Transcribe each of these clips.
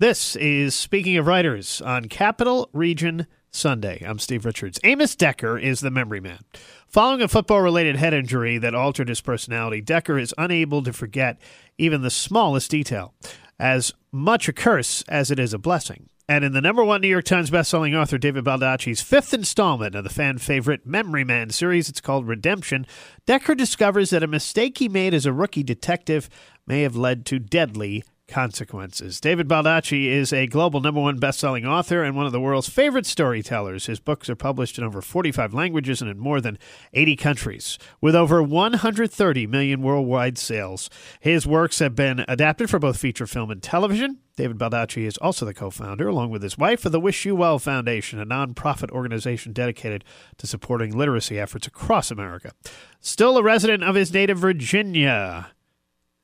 This is Speaking of Writers on Capital Region Sunday. I'm Steve Richards. Amos Decker is the memory man. Following a football related head injury that altered his personality, Decker is unable to forget even the smallest detail, as much a curse as it is a blessing. And in the number one New York Times bestselling author David Baldacci's fifth installment of the fan favorite Memory Man series, it's called Redemption, Decker discovers that a mistake he made as a rookie detective may have led to deadly consequences. David Baldacci is a global number one best-selling author and one of the world's favorite storytellers. His books are published in over 45 languages and in more than 80 countries, with over 130 million worldwide sales. His works have been adapted for both feature film and television. David Baldacci is also the co-founder, along with his wife, of the Wish You Well Foundation, a nonprofit organization dedicated to supporting literacy efforts across America. Still a resident of his native Virginia.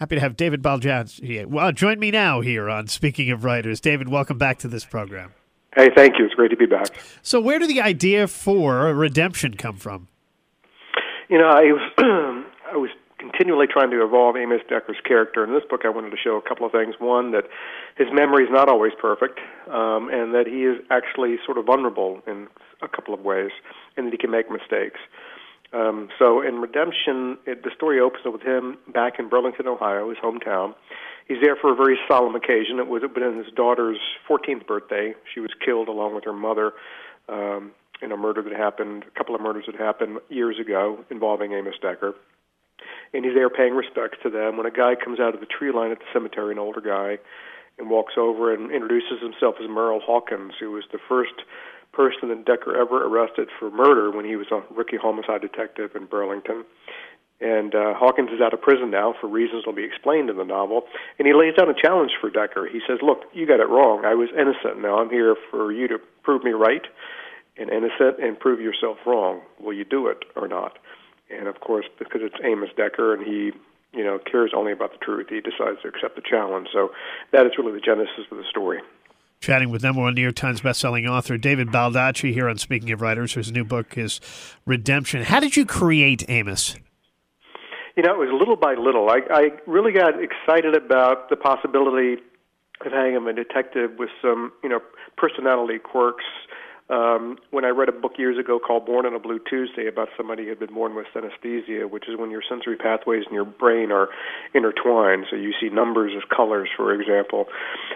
Happy to have David Baldacci. Well, join me now here on Speaking of Writers. David, welcome back to this program. Hey, thank you. It's great to be back. So, where did the idea for redemption come from? You know, I was I was continually trying to evolve Amos Decker's character. In this book, I wanted to show a couple of things. One, that his memory is not always perfect, um, and that he is actually sort of vulnerable in a couple of ways, and that he can make mistakes. Um, so in Redemption, it, the story opens with him back in Burlington, Ohio, his hometown. He's there for a very solemn occasion. It was been his daughter's 14th birthday. She was killed along with her mother um, in a murder that happened, a couple of murders that happened years ago involving Amos Decker. And he's there paying respects to them when a guy comes out of the tree line at the cemetery, an older guy, and walks over and introduces himself as Meryl Hawkins, who was the first person that Decker ever arrested for murder when he was a rookie homicide detective in Burlington. And uh, Hawkins is out of prison now for reasons that'll be explained in the novel. And he lays down a challenge for Decker. He says, Look, you got it wrong. I was innocent. Now I'm here for you to prove me right and innocent and prove yourself wrong. Will you do it or not? And of course, because it's Amos Decker and he you know cares only about the truth, he decides to accept the challenge. So that is really the genesis of the story chatting with number one New York Times bestselling author David Baldacci here on Speaking of Writers, whose new book is Redemption. How did you create Amos? You know, it was little by little. I, I really got excited about the possibility of having him a detective with some, you know, personality quirks um, when I read a book years ago called Born on a Blue Tuesday about somebody who had been born with synesthesia, which is when your sensory pathways in your brain are intertwined. So you see numbers as colors, for example.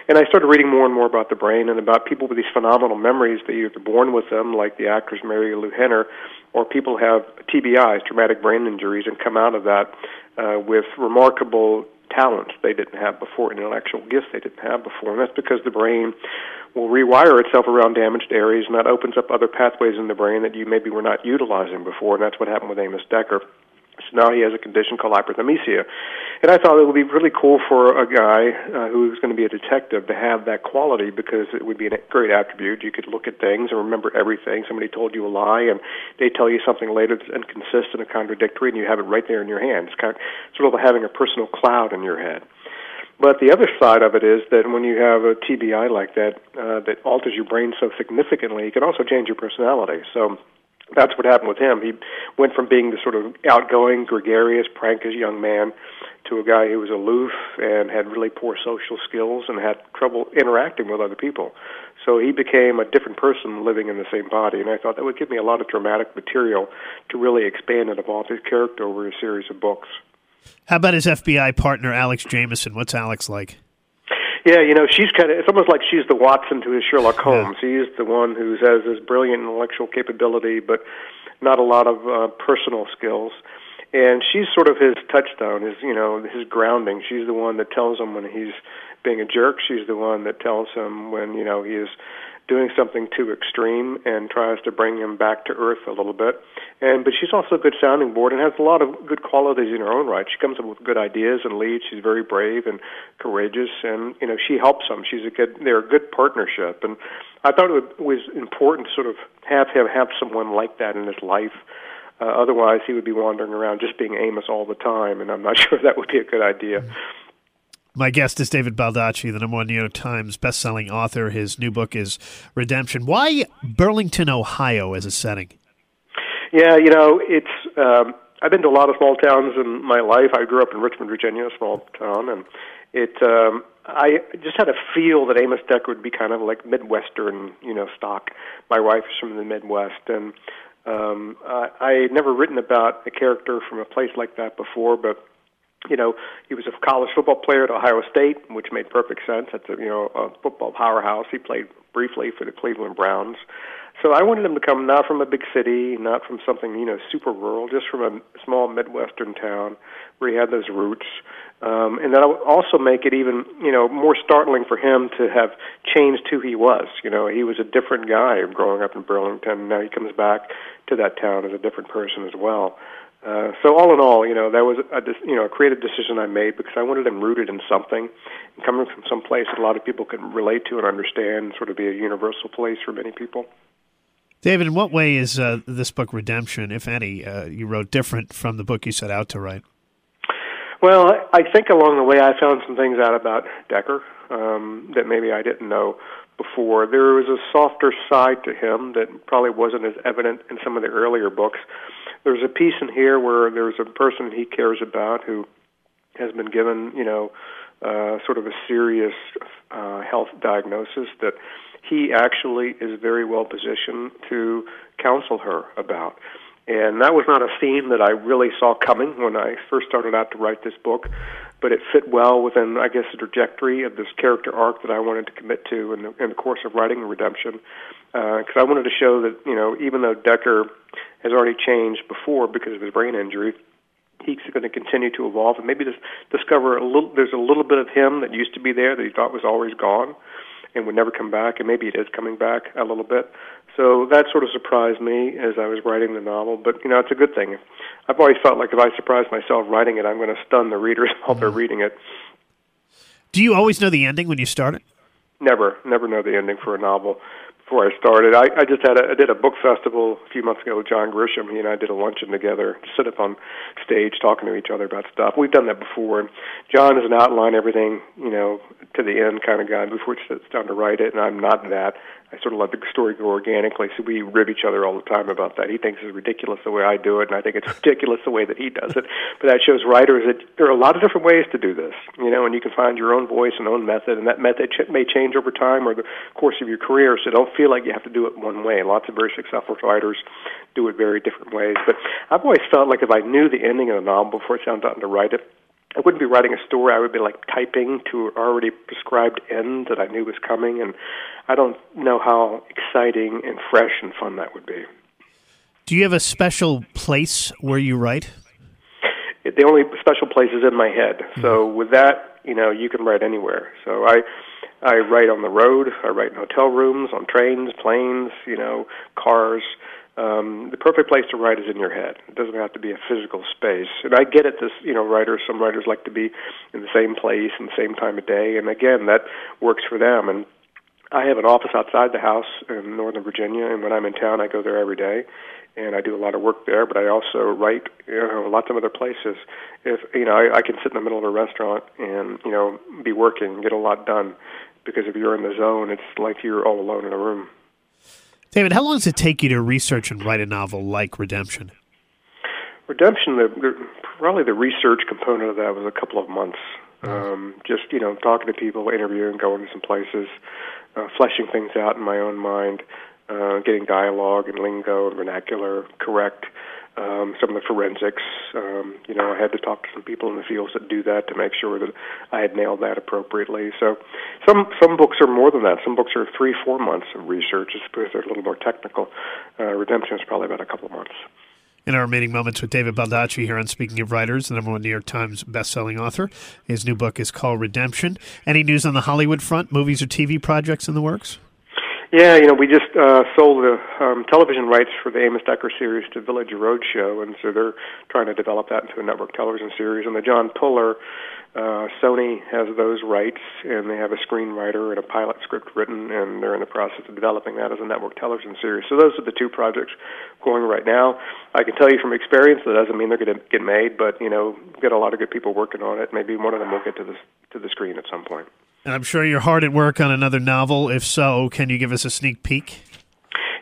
And I started reading more and more about the brain and about people with these phenomenal memories that you're born with them, like the actress Marilu Henner, or people have TBIs, traumatic brain injuries, and come out of that uh, with remarkable talents they didn't have before, intellectual gifts they didn't have before. And that's because the brain will rewire itself around damaged areas, and that opens up other pathways in the brain that you maybe were not utilizing before. And that's what happened with Amos Decker. So now he has a condition called hyperthymesia. And I thought it would be really cool for a guy uh, who's going to be a detective to have that quality because it would be a great attribute. You could look at things and remember everything. Somebody told you a lie and they tell you something later that's inconsistent or contradictory and you have it right there in your hand. It's kind of sort of having a personal cloud in your head. But the other side of it is that when you have a TBI like that, uh, that alters your brain so significantly, it can also change your personality. So that's what happened with him. He went from being the sort of outgoing, gregarious, prankish young man to a guy who was aloof and had really poor social skills and had trouble interacting with other people. So he became a different person living in the same body, and I thought that would give me a lot of dramatic material to really expand and evolve his character over a series of books. How about his FBI partner, Alex Jamison? What's Alex like? Yeah, you know, she's kind of, it's almost like she's the Watson to his Sherlock Holmes. Yeah. He's the one who has this brilliant intellectual capability, but not a lot of uh, personal skills. And she's sort of his touchstone, his, you know, his grounding. She's the one that tells him when he's being a jerk. She's the one that tells him when, you know, he is doing something too extreme and tries to bring him back to earth a little bit. And but she's also a good sounding board and has a lot of good qualities in her own right. She comes up with good ideas and leads. She's very brave and courageous, and you know she helps him. She's a good. They're a good partnership, and I thought it was important to sort of have him have someone like that in his life. Uh, otherwise, he would be wandering around just being Amos all the time, and I'm not sure that would be a good idea. Mm-hmm. My guest is David Baldacci, the number one New York Times bestselling author. His new book is Redemption. Why Burlington, Ohio, as a setting? Yeah, you know, it's. Um, I've been to a lot of small towns in my life. I grew up in Richmond, Virginia, a small town, and it. Um, I just had a feel that Amos Decker would be kind of like Midwestern, you know, stock. My wife is from the Midwest, and um, I, I had never written about a character from a place like that before, but you know, he was a college football player at Ohio State, which made perfect sense. That's a you know a football powerhouse. He played briefly for the Cleveland Browns. So I wanted him to come not from a big city, not from something you know super rural, just from a small midwestern town where he had those roots. Um, and that would also make it even you know more startling for him to have changed who he was. You know, he was a different guy growing up in Burlington. Now he comes back to that town as a different person as well. Uh, so all in all, you know, that was a you know a creative decision I made because I wanted them rooted in something, and coming from some place that a lot of people could relate to and understand, sort of be a universal place for many people. David, in what way is uh, this book Redemption, if any, uh, you wrote different from the book you set out to write? Well, I think along the way I found some things out about Decker um, that maybe I didn't know before. There was a softer side to him that probably wasn't as evident in some of the earlier books. There's a piece in here where there's a person he cares about who has been given, you know, uh, sort of a serious uh, health diagnosis that he actually is very well positioned to counsel her about. And that was not a theme that I really saw coming when I first started out to write this book, but it fit well within, I guess, the trajectory of this character arc that I wanted to commit to in the, in the course of writing Redemption. Because uh, I wanted to show that, you know, even though Decker has already changed before because of his brain injury, he's going to continue to evolve and maybe just discover a little. There's a little bit of him that used to be there that he thought was always gone and would never come back, and maybe it is coming back a little bit. So that sort of surprised me as I was writing the novel, but you know, it's a good thing. I've always felt like if I surprise myself writing it, I'm going to stun the readers while they're mm-hmm. reading it. Do you always know the ending when you start it? Never, never know the ending for a novel before I started. I, I just had a, I did a book festival a few months ago with John Grisham. He and I did a luncheon together, sit up on stage talking to each other about stuff. We've done that before. And John is an outline everything, you know, to the end kind of guy before it sits down to write it, and I'm not that. I sort of let the story go organically, so we rib each other all the time about that. He thinks it's ridiculous the way I do it, and I think it's ridiculous the way that he does it. But that shows writers that there are a lot of different ways to do this, you know, and you can find your own voice and own method, and that method ch- may change over time or the course of your career. So don't feel like you have to do it one way. Lots of very successful writers do it very different ways. But I've always felt like if I knew the ending of a novel before I sat down to write it, I wouldn't be writing a story. I would be like typing to an already prescribed end that I knew was coming, and I don't know how exciting and fresh and fun that would be. Do you have a special place where you write? The only special place is in my head. Mm-hmm. So with that, you know, you can write anywhere. So I I write on the road. I write in hotel rooms, on trains, planes, you know, cars um, the perfect place to write is in your head. It doesn't have to be a physical space. And I get it. This, you know, writers. Some writers like to be in the same place and the same time of day, and again, that works for them. And I have an office outside the house in Northern Virginia, and when I'm in town, I go there every day, and I do a lot of work there. But I also write, you know, lots of other places. If you know, I, I can sit in the middle of a restaurant and you know be working, get a lot done, because if you're in the zone, it's like you're all alone in a room. David, how long does it take you to research and write a novel like Redemption? Redemption, the, the, probably the research component of that was a couple of months. Um, just you know, talking to people, interviewing, going to some places, uh, fleshing things out in my own mind, uh, getting dialogue and lingo and vernacular correct um, some of the forensics. Um, you know, I had to talk to some people in the fields that do that to make sure that I had nailed that appropriately. So, some some books are more than that. Some books are three, four months of research, just because they're a little more technical. Uh, Redemption is probably about a couple of months. In our remaining moments with David Baldacci here on Speaking of Writers, the number one New York Times best-selling author. His new book is called Redemption. Any news on the Hollywood front? Movies or TV projects in the works? Yeah, you know, we just uh, sold the um, television rights for the Amos Decker series to Village Roadshow, and so they're trying to develop that into a network television series. And the John Puller, uh, Sony has those rights, and they have a screenwriter and a pilot script written, and they're in the process of developing that as a network television series. So those are the two projects going right now. I can tell you from experience that doesn't mean they're going to get made, but you know, we've a lot of good people working on it. Maybe one of them will get to the to the screen at some point. And I'm sure you're hard at work on another novel. If so, can you give us a sneak peek?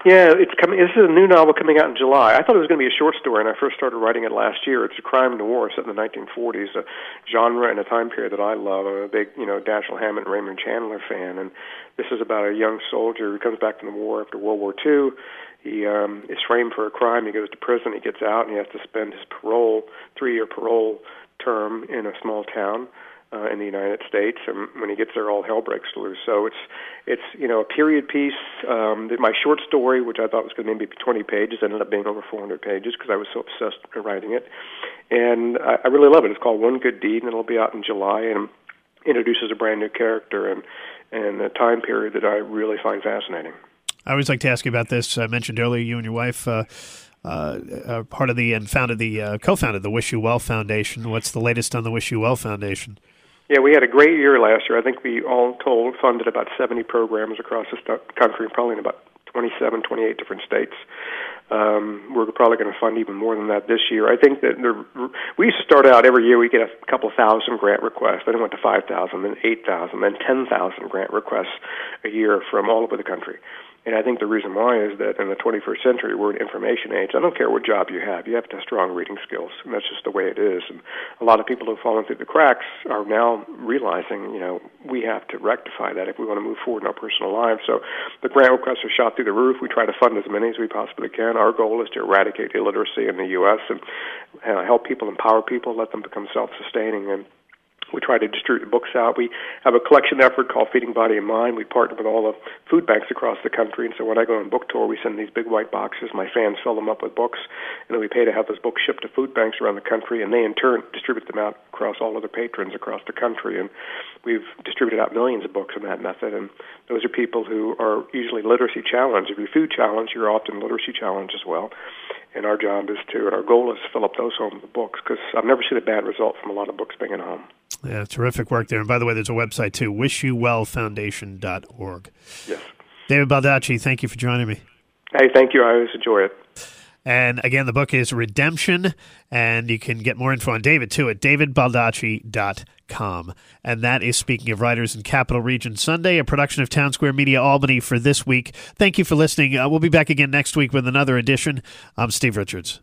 Yeah, it's coming. This is a new novel coming out in July. I thought it was going to be a short story, and I first started writing it last year. It's a crime noir set in the 1940s, a genre and a time period that I love. I'm a big, you know, Dashiell Hammett and Raymond Chandler fan, and this is about a young soldier who comes back from the war after World War II. He um, is framed for a crime. He goes to prison. He gets out, and he has to spend his parole, three-year parole term, in a small town uh, in the United States. And when he gets there, all hell breaks loose. So it's it's you know a period piece. Um, my short story, which I thought was going to maybe be 20 pages, ended up being over 400 pages because I was so obsessed with writing it. And I, I really love it. It's called One Good Deed, and it'll be out in July. And introduces a brand new character and and a time period that I really find fascinating. I always like to ask you about this. I mentioned earlier you and your wife. Uh, uh, uh, part of the and founded the uh, co-founded the Wish You Well Foundation. What's the latest on the Wish You Well Foundation? Yeah, we had a great year last year. I think we all told funded about 70 programs across the country, probably in about 27, 28 different states. Um, we're probably going to fund even more than that this year. I think that there, we used to start out every year we get a couple thousand grant requests. Then it went to 5,000, then 8,000, then 10,000 grant requests a year from all over the country. And I think the reason why is that in the 21st century, we're an information age. I don't care what job you have, you have to have strong reading skills, and that's just the way it is. And a lot of people who've fallen through the cracks are now realizing, you know, we have to rectify that if we want to move forward in our personal lives. So the grant requests are shot through the roof. We try to fund as many as we possibly can. Our goal is to eradicate illiteracy in the U.S. and uh, help people, empower people, let them become self-sustaining, and we try to distribute books out. We have a collection effort called Feeding Body and Mind. We partner with all the food banks across the country, and so when I go on book tour, we send these big white boxes. My fans fill them up with books, and then we pay to have those books shipped to food banks around the country, and they in turn distribute them out across all other patrons across the country. And we've distributed out millions of books in that method. And those are people who are usually literacy challenged. If you're food challenged, you're often literacy challenged as well and our job is to, and our goal is to fill up those homes with books because I've never seen a bad result from a lot of books being at home. Yeah, terrific work there. And by the way, there's a website too, wishyouwellfoundation.org. Yes. David Baldacci, thank you for joining me. Hey, thank you. I always enjoy it. And again, the book is Redemption, and you can get more info on David too at davidbaldacci.com. And that is Speaking of Writers in Capital Region Sunday, a production of Town Square Media Albany for this week. Thank you for listening. Uh, we'll be back again next week with another edition. I'm Steve Richards.